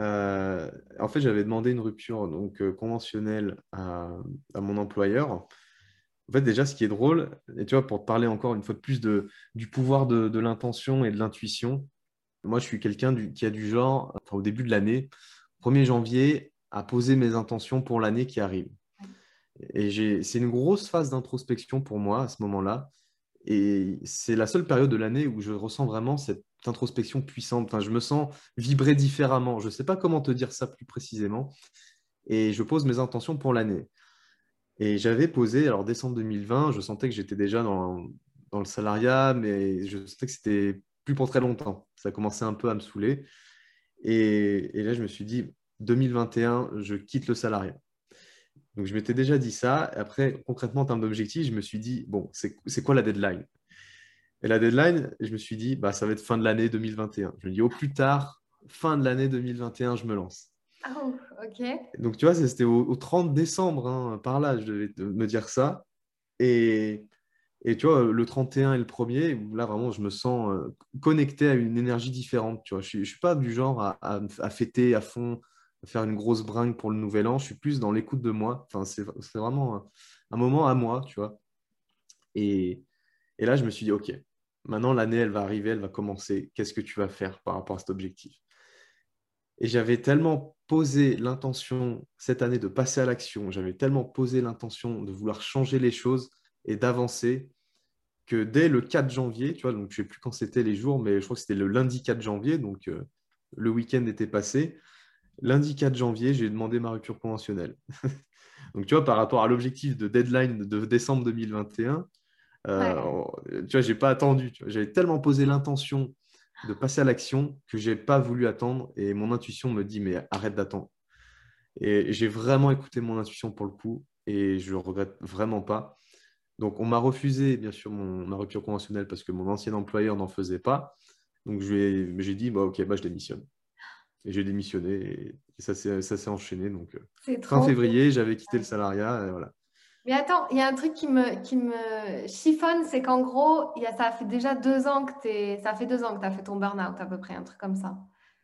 Euh, en fait, j'avais demandé une rupture donc euh, conventionnelle à, mon employeur. En fait, déjà, ce qui est drôle, et tu vois, pour te parler encore une fois de plus de, du pouvoir de, de l'intention et de l'intuition, moi, je suis quelqu'un qui a du genre, enfin, au début de l'année, 1er janvier, à poser mes intentions pour l'année qui arrive. Et c'est une grosse phase d'introspection pour moi à ce moment-là. Et c'est la seule période de l'année où je ressens vraiment cette introspection puissante. je me sens vibrer différemment. Je ne sais pas comment te dire ça plus précisément. Et je pose mes intentions pour l'année. Et j'avais posé, alors décembre 2020, je sentais que j'étais déjà dans, dans, le salariat, mais je sentais que c'était plus pour très longtemps. Ça commençait un peu à me saouler. Et, et là, je me suis dit, 2021, je quitte le salariat. Donc, je m'étais déjà dit ça. Après, concrètement, en termes d'objectifs, je me suis dit, bon, c'est quoi la deadline? Et la deadline, je me suis dit, bah, ça va être fin de l'année 2021. Je me dis, au plus tard, fin de l'année 2021, je me lance. Oh, ok. Donc, tu vois, c'était au, 30 décembre, hein, par là, je devais me dire ça. Et, et tu vois, le 31 et le 1er, là, vraiment, je me sens euh, connecté à une énergie différente. Tu vois, je ne suis, pas du genre à, à, fêter à fond, faire une grosse bringue pour le nouvel an. Je suis plus dans l'écoute de moi. Enfin, c'est vraiment un, moment à moi, tu vois. Et, et là, je me suis dit, OK, maintenant l'année, elle va arriver, elle va commencer. Qu'est-ce que tu vas faire par rapport à cet objectif? Et j'avais tellement posé l'intention cette année de passer à l'action, j'avais tellement posé l'intention de vouloir changer les choses et d'avancer que dès le 4 janvier, tu vois, donc je ne sais plus quand c'était les jours, mais je crois que c'était le lundi 4 janvier, donc euh, le week-end était passé. Lundi 4 janvier, j'ai demandé ma rupture conventionnelle. Donc, tu vois, par rapport à l'objectif de deadline de décembre 2021, euh, tu vois, j'ai pas attendu. J'avais tellement posé l'intention de passer à l'action que j'ai pas voulu attendre et mon intuition me dit mais arrête d'attendre. Et j'ai vraiment écouté mon intuition pour le coup et je regrette vraiment pas. Donc on m'a refusé bien sûr mon, ma rupture conventionnelle parce que mon ancien employeur n'en faisait pas. Donc j'ai dit bah, ok bah, je démissionne. Et j'ai démissionné et, ça s'est enchaîné. Donc, euh, fin février, j'avais quitté le salariat. Et voilà. Mais attends, il y a un truc qui me, qui me chiffonne, c'est qu'en gros, y a, ça fait déjà deux ans que tu ça fait deux ans que tu as fait ton burn-out à peu près, un truc comme ça.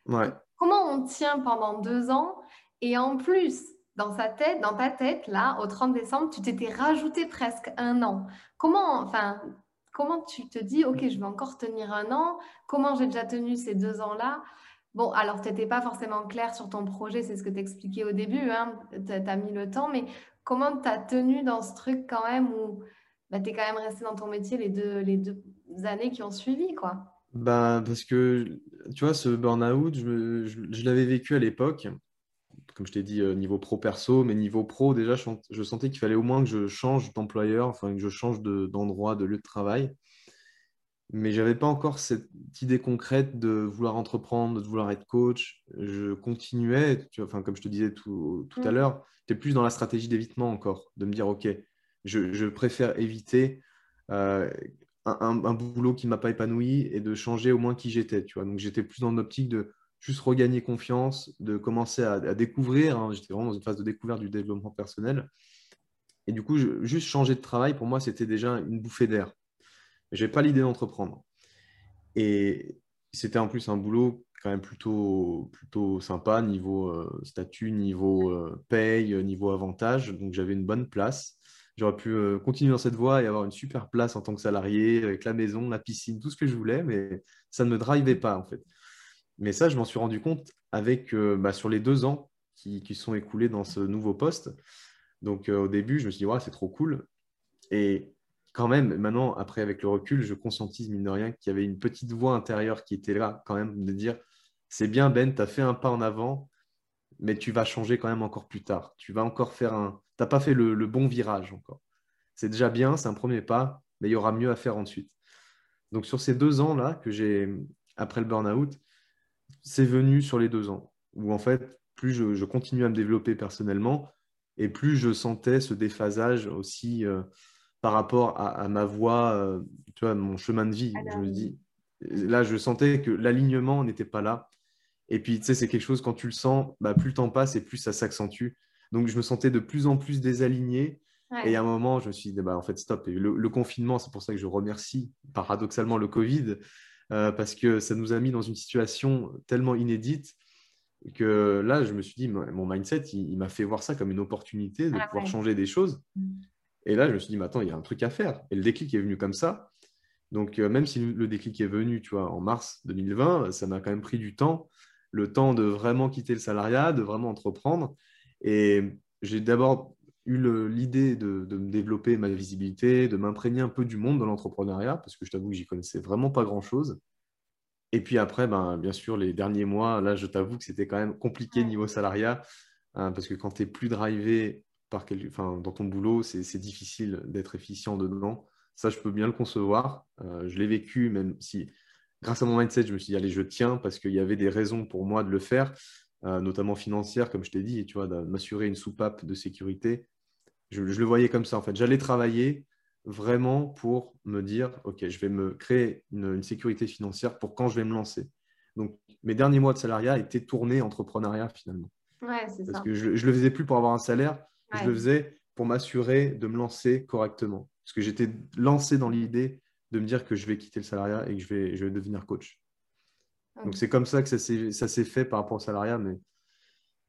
Ouais. Comment on tient pendant deux ans Et en plus, dans sa tête, dans ta tête, là, au 30 décembre, tu t'étais rajouté presque un an. Comment, enfin, comment tu te dis, OK, je vais encore tenir un an Comment j'ai déjà tenu ces deux ans-là? Bon, alors, tu n'étais pas forcément clair sur ton projet, c'est ce que tu expliquais au début, hein, tu as, mis le temps, mais comment tu as tenu dans ce truc quand même où bah, tu es quand même resté dans ton métier les deux, années qui ont suivi, quoi? Bah, Parce que, tu vois, ce burn-out, je, je, l'avais vécu à l'époque, comme je t'ai dit, euh, niveau pro-perso, mais niveau pro, déjà, je, sentais qu'il fallait au moins que je change d'employeur, enfin, que je change d'endroit, de lieu de travail mais j'avais pas encore cette idée concrète de vouloir entreprendre, de vouloir être coach. Je continuais, tu vois, enfin, comme je te disais tout, tout à mm. l'heure, tu es plus dans la stratégie d'évitement encore, de me dire, OK, je, je préfère éviter euh, un, un, boulot qui ne m'a pas épanoui et de changer au moins qui j'étais. Tu vois. Donc j'étais plus dans l'optique de juste regagner confiance, de commencer à, découvrir. Hein. j'étais vraiment dans une phase de découverte du développement personnel. Et du coup, juste changer de travail, pour moi, c'était déjà une bouffée d'air je n'avais pas l'idée d'entreprendre. Et c'était en plus un boulot quand même plutôt, plutôt sympa, niveau euh, statut, niveau euh, paye, niveau avantage. Donc j'avais une bonne place. J'aurais pu euh, continuer dans cette voie et avoir une super place en tant que salarié, avec la maison, la piscine, tout ce que je voulais, mais ça ne me drivait pas en fait. Mais ça, je m'en suis rendu compte avec, bah, sur les deux ans qui, qui, sont écoulés dans ce nouveau poste. Donc au début, je me suis dit, ouais, c'est trop cool. Et quand même, maintenant, après, avec le recul, je conscientise, mine de rien, qu'il y avait une petite voix intérieure qui était là, quand même, de dire c'est bien, Ben, tu as fait un pas en avant, mais tu vas changer quand même encore plus tard. Tu vas encore faire un. Tu n'as pas fait le, bon virage encore. C'est déjà bien, c'est un premier pas, mais il y aura mieux à faire ensuite. Donc, sur ces deux ans-là, que j'ai, après le burn-out, c'est venu sur les deux ans, où en fait, plus je, je continue à me développer personnellement, et plus je sentais ce déphasage aussi. Euh, par rapport à, ma voie, euh, tu vois, mon chemin de vie. Je me dis, là, je sentais que l'alignement n'était pas là. Et puis, tu sais, c'est quelque chose, quand tu le sens, bah, plus le temps passe et plus ça s'accentue. Donc, je me sentais de plus en plus désaligné. Et à un moment, je me suis dit, bah, en fait, stop. Et le, confinement, c'est pour ça que je remercie paradoxalement le Covid, euh, parce que ça nous a mis dans une situation tellement inédite que là, je me suis dit, mon mindset, il, m'a fait voir ça comme une opportunité de ah pouvoir changer des choses. Et là, je me suis dit, mais attends, il y a un truc à faire. Et le déclic est venu comme ça. Donc, euh, même si le déclic est venu, tu vois, en mars 2020, ça m'a quand même pris du temps, le temps de vraiment quitter le salariat, de vraiment entreprendre. Et j'ai d'abord eu l'idée de, de, me développer ma visibilité, de m'imprégner un peu du monde de l'entrepreneuriat, parce que je t'avoue que j'y connaissais vraiment pas grand-chose. Et puis après, ben, bien sûr, les derniers mois, là, je t'avoue que c'était quand même compliqué niveau salariat, hein, parce que quand tu es plus drivé par enfin, dans ton boulot, c'est difficile d'être efficient dedans. Ça, je peux bien le concevoir. Euh, je l'ai vécu, même si grâce à mon mindset, je me suis dit, allez, je tiens, parce qu'il y avait des raisons pour moi de le faire, euh, notamment financières, comme je t'ai dit, tu vois, de m'assurer une soupape de sécurité. Je, je, le voyais comme ça, en fait. J'allais travailler vraiment pour me dire, OK, je vais me créer une, sécurité financière pour quand je vais me lancer. Donc, mes derniers mois de salariat étaient tournés entrepreneuriat finalement. Ouais, c'est Parce que je ne le faisais plus pour avoir un salaire, je le faisais pour m'assurer de me lancer correctement. Parce que j'étais lancé dans l'idée de me dire que je vais quitter le salariat et que je vais, je vais devenir coach. Donc, c'est comme ça que ça s'est fait par rapport au salariat, mais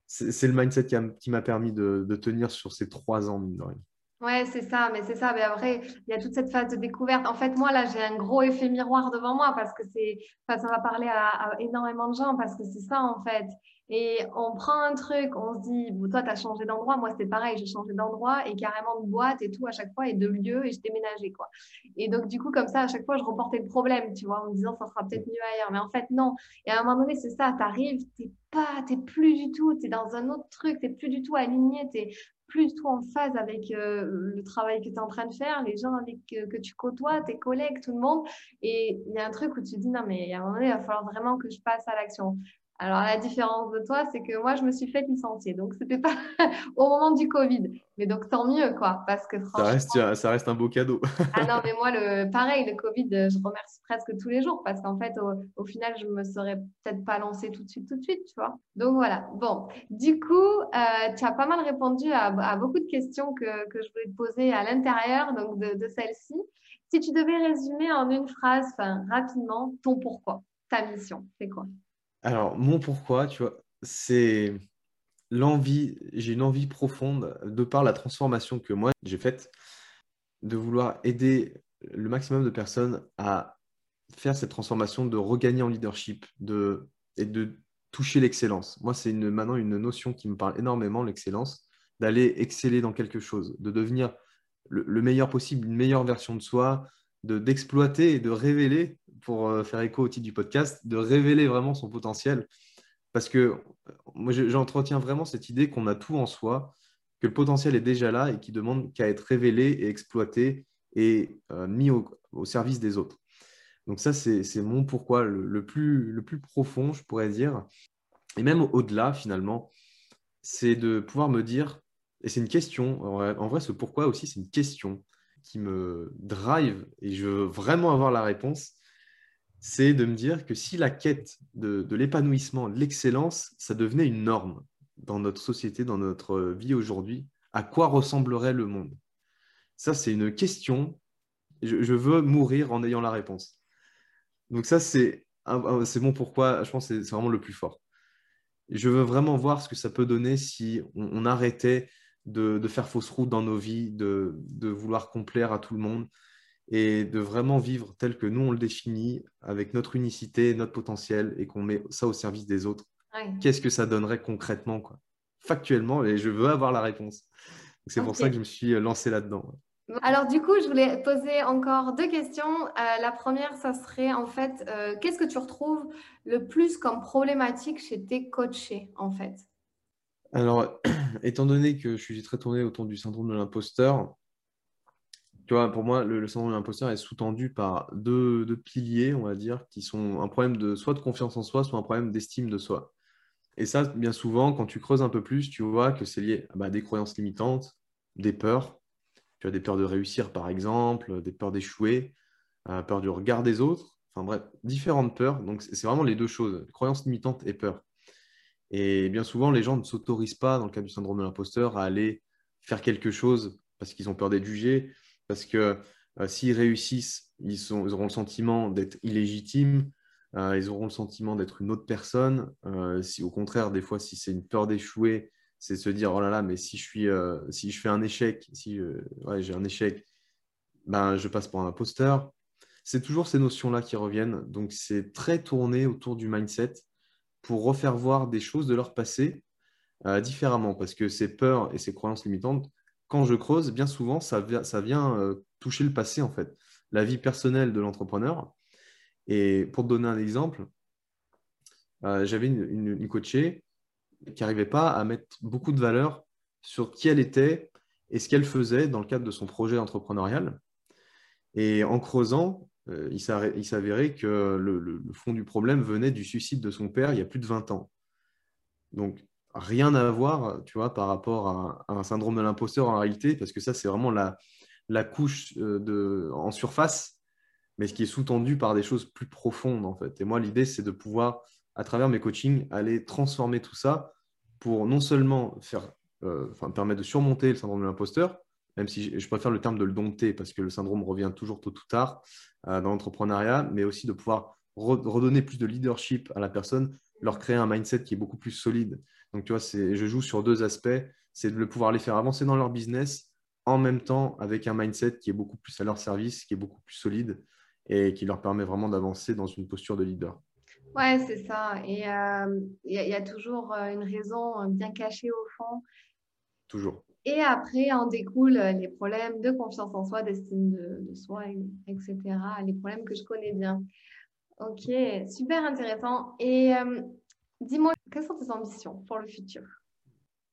c'est le mindset qui m'a permis de, de, tenir sur ces trois ans, mine de rien. Ouais, c'est ça, mais c'est ça. Mais après, il y a toute cette phase de découverte. En fait, moi, là, j'ai un gros effet miroir devant moi parce que c'est, ça va parler à, énormément de gens parce que c'est ça, en fait. Et on prend un truc, on se dit, toi, tu as changé d'endroit. Moi, c'était pareil, j'ai changé d'endroit et carrément de boîte et tout à chaque fois et de lieu et je déménageais, quoi. Et donc, du coup, comme ça, à chaque fois, je reportais le problème, tu vois, en me disant, ça sera peut-être mieux ailleurs. Mais en fait, non. Et à un moment donné, c'est ça, tu arrives, tu pas, tu plus du tout, tu es dans un autre truc, tu plus du tout aligné, tu es plus tout en phase avec euh, le travail que tu es en train de faire, les gens avec, euh, que tu côtoies, tes collègues, tout le monde. Et il y a un truc où tu te dis, non, mais à un moment donné, il va falloir vraiment que je passe à l'action. Alors, la différence de toi, c'est que moi, je me suis fait licencier. Donc, ce n'était pas au moment du Covid. Mais donc, tant mieux, quoi. Parce que franchement. Ça reste, ça reste un beau cadeau. ah non, mais moi, le, pareil, le Covid, je remercie presque tous les jours. Parce qu'en fait, au, final, je ne me serais peut-être pas lancée tout de suite, tout de suite, tu vois. Donc, voilà. Bon, du coup, euh, tu as pas mal répondu à, beaucoup de questions que, je voulais te poser à l'intérieur donc de, de celle-ci. Si tu devais résumer en une phrase, rapidement, ton pourquoi, ta mission, c'est quoi? Alors, mon pourquoi, tu vois, c'est j'ai une envie profonde, de par la transformation que moi j'ai faite, de vouloir aider le maximum de personnes à faire cette transformation, de regagner en leadership de, et de toucher l'excellence. Moi, c'est une, maintenant une notion qui me parle énormément, l'excellence, d'aller exceller dans quelque chose, de devenir le, le meilleur possible, une meilleure version de soi, d'exploiter et de révéler, pour euh, faire écho au titre du podcast, de révéler vraiment son potentiel. Parce que moi, j'entretiens vraiment cette idée qu'on a tout en soi, que le potentiel est déjà là et qui demande qu'à être révélé et exploité et euh, mis au, service des autres. Donc ça, c'est mon pourquoi le plus profond, je pourrais dire. Et même au-delà, finalement, c'est de pouvoir me dire, et c'est une question, en vrai, ce pourquoi aussi, c'est une question qui me drive et je veux vraiment avoir la réponse, c'est de me dire que si la quête de, l'épanouissement, de l'excellence, ça devenait une norme dans notre société, dans notre vie aujourd'hui, à quoi ressemblerait le monde? Ça, c'est une question. Je, veux mourir en ayant la réponse. Donc ça, c'est bon pourquoi, je pense que c'est vraiment le plus fort. Je veux vraiment voir ce que ça peut donner si on arrêtait de, faire fausse route dans nos vies, de, vouloir complaire à tout le monde et de vraiment vivre tel que nous on le définit, avec notre unicité, notre potentiel, et qu'on met ça au service des autres. Qu'est-ce que ça donnerait concrètement, quoi? Factuellement, et je veux avoir la réponse. C'est pour ça que je me suis lancé là-dedans. Alors du coup, je voulais poser encore deux questions. Euh, la première, ça serait en fait, euh, qu'est-ce que tu retrouves le plus comme problématique chez tes coachés en fait? Alors, étant donné que je suis très tourné autour du syndrome de l'imposteur, pour moi, le, syndrome de l'imposteur est sous-tendu par deux, piliers, on va dire, qui sont un problème de soit de confiance en soi, soit un problème d'estime de soi. Et ça, bien souvent, quand tu creuses un peu plus, tu vois que c'est lié à bah, des croyances limitantes, des peurs. Tu as des peurs de réussir, par exemple, des peurs d'échouer, euh, peur du regard des autres. Enfin bref, différentes peurs. Donc, c'est vraiment les deux choses, croyances limitantes et peur. Et bien souvent, les gens ne s'autorisent pas, dans le cas du syndrome de l'imposteur, à aller faire quelque chose parce qu'ils ont peur d'être jugés, parce que euh, s'ils réussissent, ils, auront le sentiment d'être illégitimes, euh, ils auront le sentiment d'être une autre personne. Euh, si, au contraire, des fois, si c'est une peur d'échouer, c'est se dire oh là là, mais si je, suis, si je fais un échec, si j'ai un échec, ben, je passe pour un imposteur. C'est toujours ces notions-là qui reviennent. Donc, c'est très tourné autour du mindset pour refaire voir des choses de leur passé différemment parce que ces peurs et ces croyances limitantes, quand je creuse, bien souvent, ça vient, vient toucher le passé, en fait, la vie personnelle de l'entrepreneur. Et pour donner un exemple, j'avais une, coachée qui n'arrivait pas à mettre beaucoup de valeur sur qui elle était et ce qu'elle faisait dans le cadre de son projet entrepreneurial. Et en creusant, euh, il s'avérait que le, fond du problème venait du suicide de son père il y a plus de 20 ans. Donc, rien à voir, tu vois, par rapport à, un syndrome de l'imposteur en réalité, parce que ça, c'est vraiment la, la couche euh, de, en surface, mais ce qui est sous-tendu par des choses plus profondes, en fait. Et moi, l'idée, c'est de pouvoir, à travers mes coachings, aller transformer tout ça pour non seulement faire, euh, permettre de surmonter le syndrome de l'imposteur, même si je préfère le terme de le dompter, parce que le syndrome revient toujours tôt ou tard euh, dans l'entrepreneuriat, mais aussi de pouvoir redonner plus de leadership à la personne, leur créer un mindset qui est beaucoup plus solide. Donc, tu vois, je joue sur deux aspects. C'est de pouvoir les faire avancer dans leur business en même temps avec un mindset qui est beaucoup plus à leur service, qui est beaucoup plus solide et qui leur permet vraiment d'avancer dans une posture de leader. Ouais, c'est ça. Et euh, il y, a toujours euh, une raison bien cachée au fond. Toujours. Et après, en découlent les problèmes de confiance en soi, d'estime de, soi, etc. Les problèmes que je connais bien. Ok, super intéressant. Et euh, dis-moi, quelles sont tes ambitions pour le futur?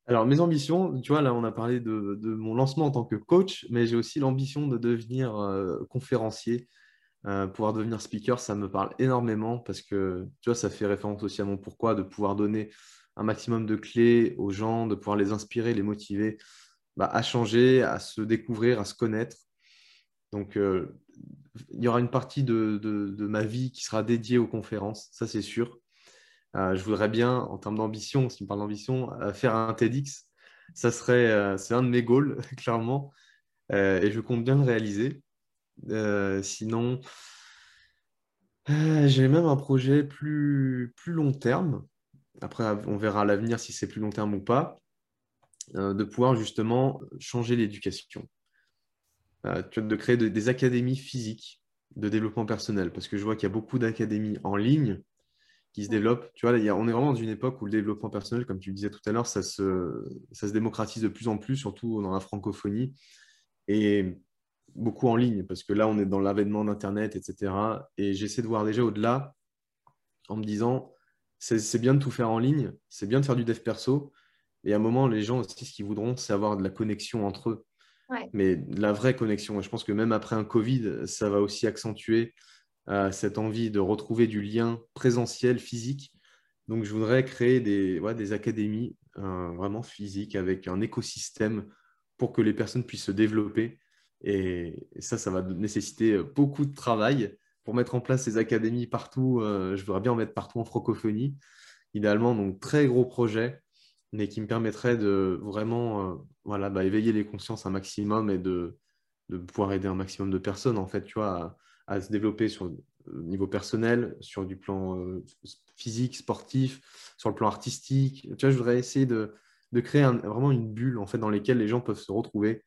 Alors, mes ambitions, tu vois, là, on a parlé de, mon lancement en tant que coach, mais j'ai aussi l'ambition de devenir euh, conférencier, euh, pouvoir devenir speaker, ça me parle énormément parce que, tu vois, ça fait référence aussi à mon pourquoi, de pouvoir donner un maximum de clés aux gens, de pouvoir les inspirer, les motiver bah, à changer, à se découvrir, à se connaître. Donc, euh, il y aura une partie de, ma vie qui sera dédiée aux conférences, ça c'est sûr. Euh, je voudrais bien, en termes d'ambition, si on parle d'ambition, euh, faire un TEDx. Ça serait, c'est un de mes goals, clairement, et je compte bien le réaliser. sinon, j'ai même un projet plus, plus long terme après, on verra à l'avenir si c'est plus long terme ou pas, euh, de pouvoir justement changer l'éducation. Euh, de créer des académies physiques de développement personnel, parce que je vois qu'il y a beaucoup d'académies en ligne qui se développent. Tu vois, on est vraiment dans une époque où le développement personnel, comme tu le disais tout à l'heure, ça se, ça se démocratise de plus en plus, surtout dans la francophonie, et beaucoup en ligne, parce que là, on est dans l'avènement d'Internet, etc. Et j'essaie de voir déjà au-delà en me disant, c'est bien de tout faire en ligne, c'est bien de faire du dev perso. Et à un moment, les gens aussi, ce qu'ils voudront, c'est avoir de la connexion entre eux. Mais la vraie connexion. Et je pense que même après un Covid, ça va aussi accentuer cette envie de retrouver du lien présentiel, physique. Donc, je voudrais créer des, des académies euh, vraiment physiques avec un écosystème pour que les personnes puissent se développer. Et, ça, ça va nécessiter beaucoup de travail pour mettre en place ces académies partout. Euh, je voudrais bien en mettre partout en francophonie. Idéalement, donc très gros projet, mais qui me permettrait de vraiment euh, voilà, bah, éveiller les consciences un maximum et de, de, pouvoir aider un maximum de personnes en fait, tu vois, à, se développer sur le niveau personnel, sur du plan euh, physique, sportif, sur le plan artistique. Tu vois, je voudrais essayer de, de créer vraiment une bulle en fait dans laquelle les gens peuvent se retrouver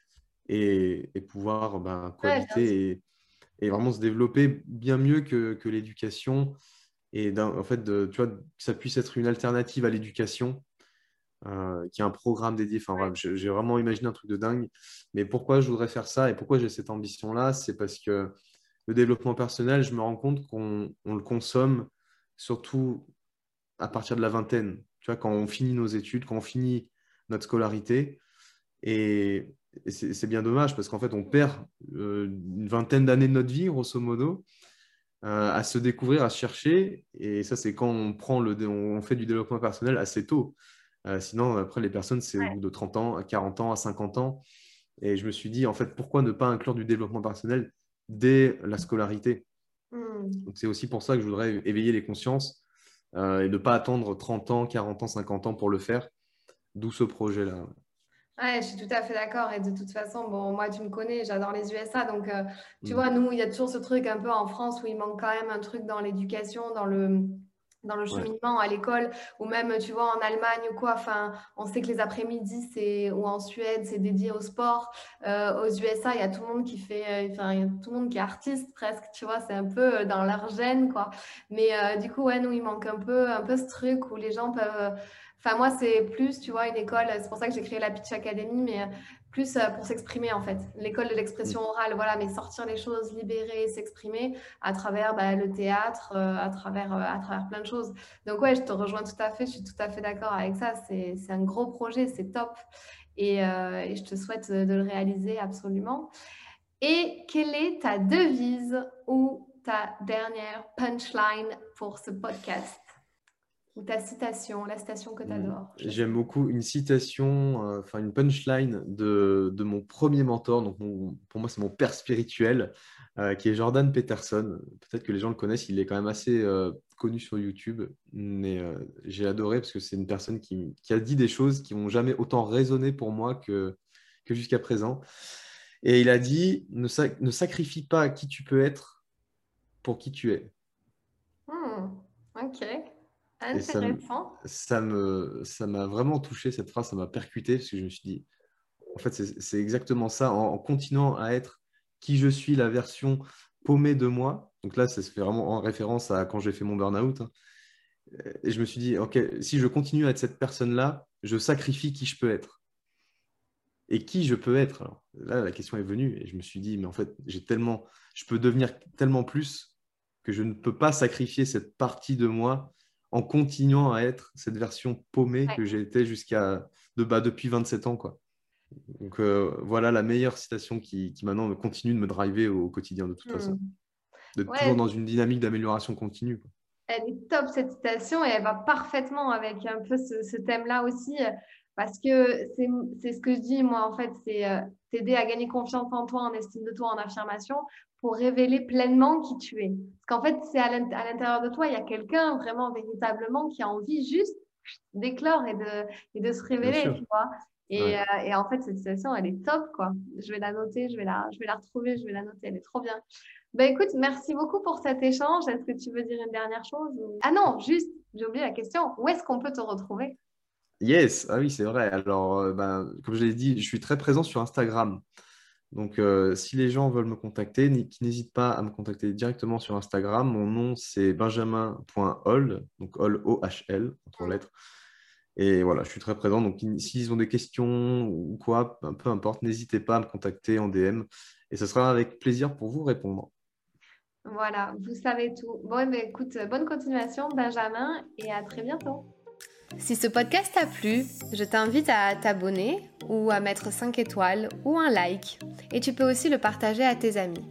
et, et pouvoir ben, cohabiter et, et vraiment se développer bien mieux que, que l'éducation. Et en fait, de, tu vois, que ça puisse être une alternative à l'éducation, euh, qui est un programme dédié. Enfin, j'ai vraiment imaginé un truc de dingue. Mais pourquoi je voudrais faire ça et pourquoi j'ai cette ambition-là? C'est parce que le développement personnel, je me rends compte qu'on le consomme surtout à partir de la vingtaine. Tu vois, quand on finit nos études, quand on finit notre scolarité. Et, c'est bien dommage parce qu'en fait, on perd euh, une vingtaine d'années de notre vie, grosso modo, euh, à se découvrir, à se chercher. Et ça, c'est quand on, prend le, on fait du développement personnel assez tôt. Euh, sinon, après, les personnes, c'est au bout de 30 ans, à 40 ans, à 50 ans. Et je me suis dit, en fait, pourquoi ne pas inclure du développement personnel dès la scolarité hmm. C'est aussi pour ça que je voudrais éveiller les consciences et ne pas attendre 30 ans, 40 ans, 50 ans pour le faire. D'où ce projet-là. Ouais, je suis tout à fait d'accord. Et de toute façon, bon, moi, tu me connais, j'adore les USA. Donc, euh, tu mm. vois, nous, il y a toujours ce truc un peu en France où il manque quand même un truc dans l'éducation, dans le, dans le cheminement à l'école, ou même, tu vois, en Allemagne ou quoi. Enfin, on sait que les après-midi, c'est, ou en Suède, c'est dédié au sport. Euh, aux USA, il y a tout le monde qui fait, euh, enfin, il y a tout le monde qui est artiste presque, tu vois, c'est un peu dans leur gène, quoi. Mais du coup, ouais, nous, il manque un peu, un peu ce truc où les gens peuvent Enfin, moi, c'est plus, tu vois, une école, c'est pour ça que j'ai créé la Pitch Academy, mais plus euh, pour s'exprimer en fait. L'école de l'expression orale, voilà, mais sortir les choses, libérer, s'exprimer à travers bah, le théâtre, euh, à, travers, euh, à travers plein de choses. Donc ouais, je te rejoins tout à fait, je suis tout à fait d'accord avec ça. C'est un gros projet, c'est top. Et, et, je te souhaite de le réaliser absolument. Et quelle est ta devise ou ta dernière punchline pour ce podcast? Ou ta citation, la citation que tu adores J'aime beaucoup une citation, euh, enfin une punchline de, de, mon premier mentor. Donc pour moi, c'est mon père spirituel, euh, qui est Jordan Peterson. Peut-être que les gens le connaissent, il est quand même assez euh, connu sur YouTube. Mais j'ai adoré parce que c'est une personne qui, qui, a dit des choses qui n'ont jamais autant résonné pour moi que, que jusqu'à présent. Et il a dit ne, ne, sacrifie pas qui tu peux être pour qui tu es. Hmm, ok. Intéressant. Ça me, ça m'a vraiment touché cette phrase, ça m'a percuté parce que je me suis dit, en fait, c'est exactement ça. En, continuant à être qui je suis, la version paumée de moi. Donc là, ça se fait vraiment en référence à quand j'ai fait mon burn-out. Hein. Et je me suis dit, ok, si je continue à être cette personne-là, je sacrifie qui je peux être. Et qui je peux être alors? Là, la question est venue et je me suis dit, mais en fait, j'ai tellement, je peux devenir tellement plus que je ne peux pas sacrifier cette partie de moi en continuant à être cette version paumée que j'ai été jusqu'à de, bas depuis 27 ans. Quoi. Donc euh, voilà la meilleure citation qui, qui, maintenant continue de me driver au, quotidien de toute hmm. façon. De toujours dans une dynamique d'amélioration continue. Elle est top cette citation et elle va parfaitement avec un peu ce, thème-là aussi. Parce que c'est ce que je dis, moi, en fait, c'est euh, t'aider à gagner confiance en toi, en estime de toi, en affirmation, pour révéler pleinement qui tu es. Parce qu'en fait, c'est à l'intérieur de toi, il y a quelqu'un vraiment, véritablement, qui a envie juste d'éclore et de, et de se révéler, tu vois. Et, euh, et, en fait, cette situation, elle est top, quoi. Je vais la noter, je vais la, je vais la retrouver, je vais la noter, elle est trop bien. Ben écoute, merci beaucoup pour cet échange. Est-ce que tu veux dire une dernière chose Ah non, juste, j'ai oublié la question. Où est-ce qu'on peut te retrouver? Yes, ah oui, c'est vrai. Alors, euh, ben, comme je l'ai dit, je suis très présent sur Instagram. Donc, euh, si les gens veulent me contacter, n'hésite pas à me contacter directement sur Instagram. Mon nom, c'est benjamin.hol, donc hol, O-H-L, entre lettres. Et voilà, je suis très présent. Donc, s'ils ont des questions ou quoi, peu importe, n'hésitez pas à me contacter en DM. Et ce sera avec plaisir pour vous répondre. Voilà, vous savez tout. Bon, eh écoute, bonne continuation, Benjamin, et à très bientôt. Si ce podcast t'a plu, je t'invite à t'abonner ou à mettre 5 étoiles ou un like. Et tu peux aussi le partager à tes amis.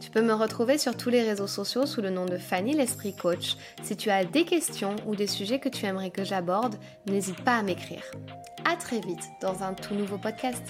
Tu peux me retrouver sur tous les réseaux sociaux sous le nom de Fanny l'Esprit Coach. Si tu as des questions ou des sujets que tu aimerais que j'aborde, n'hésite pas à m'écrire. À très vite dans un tout nouveau podcast.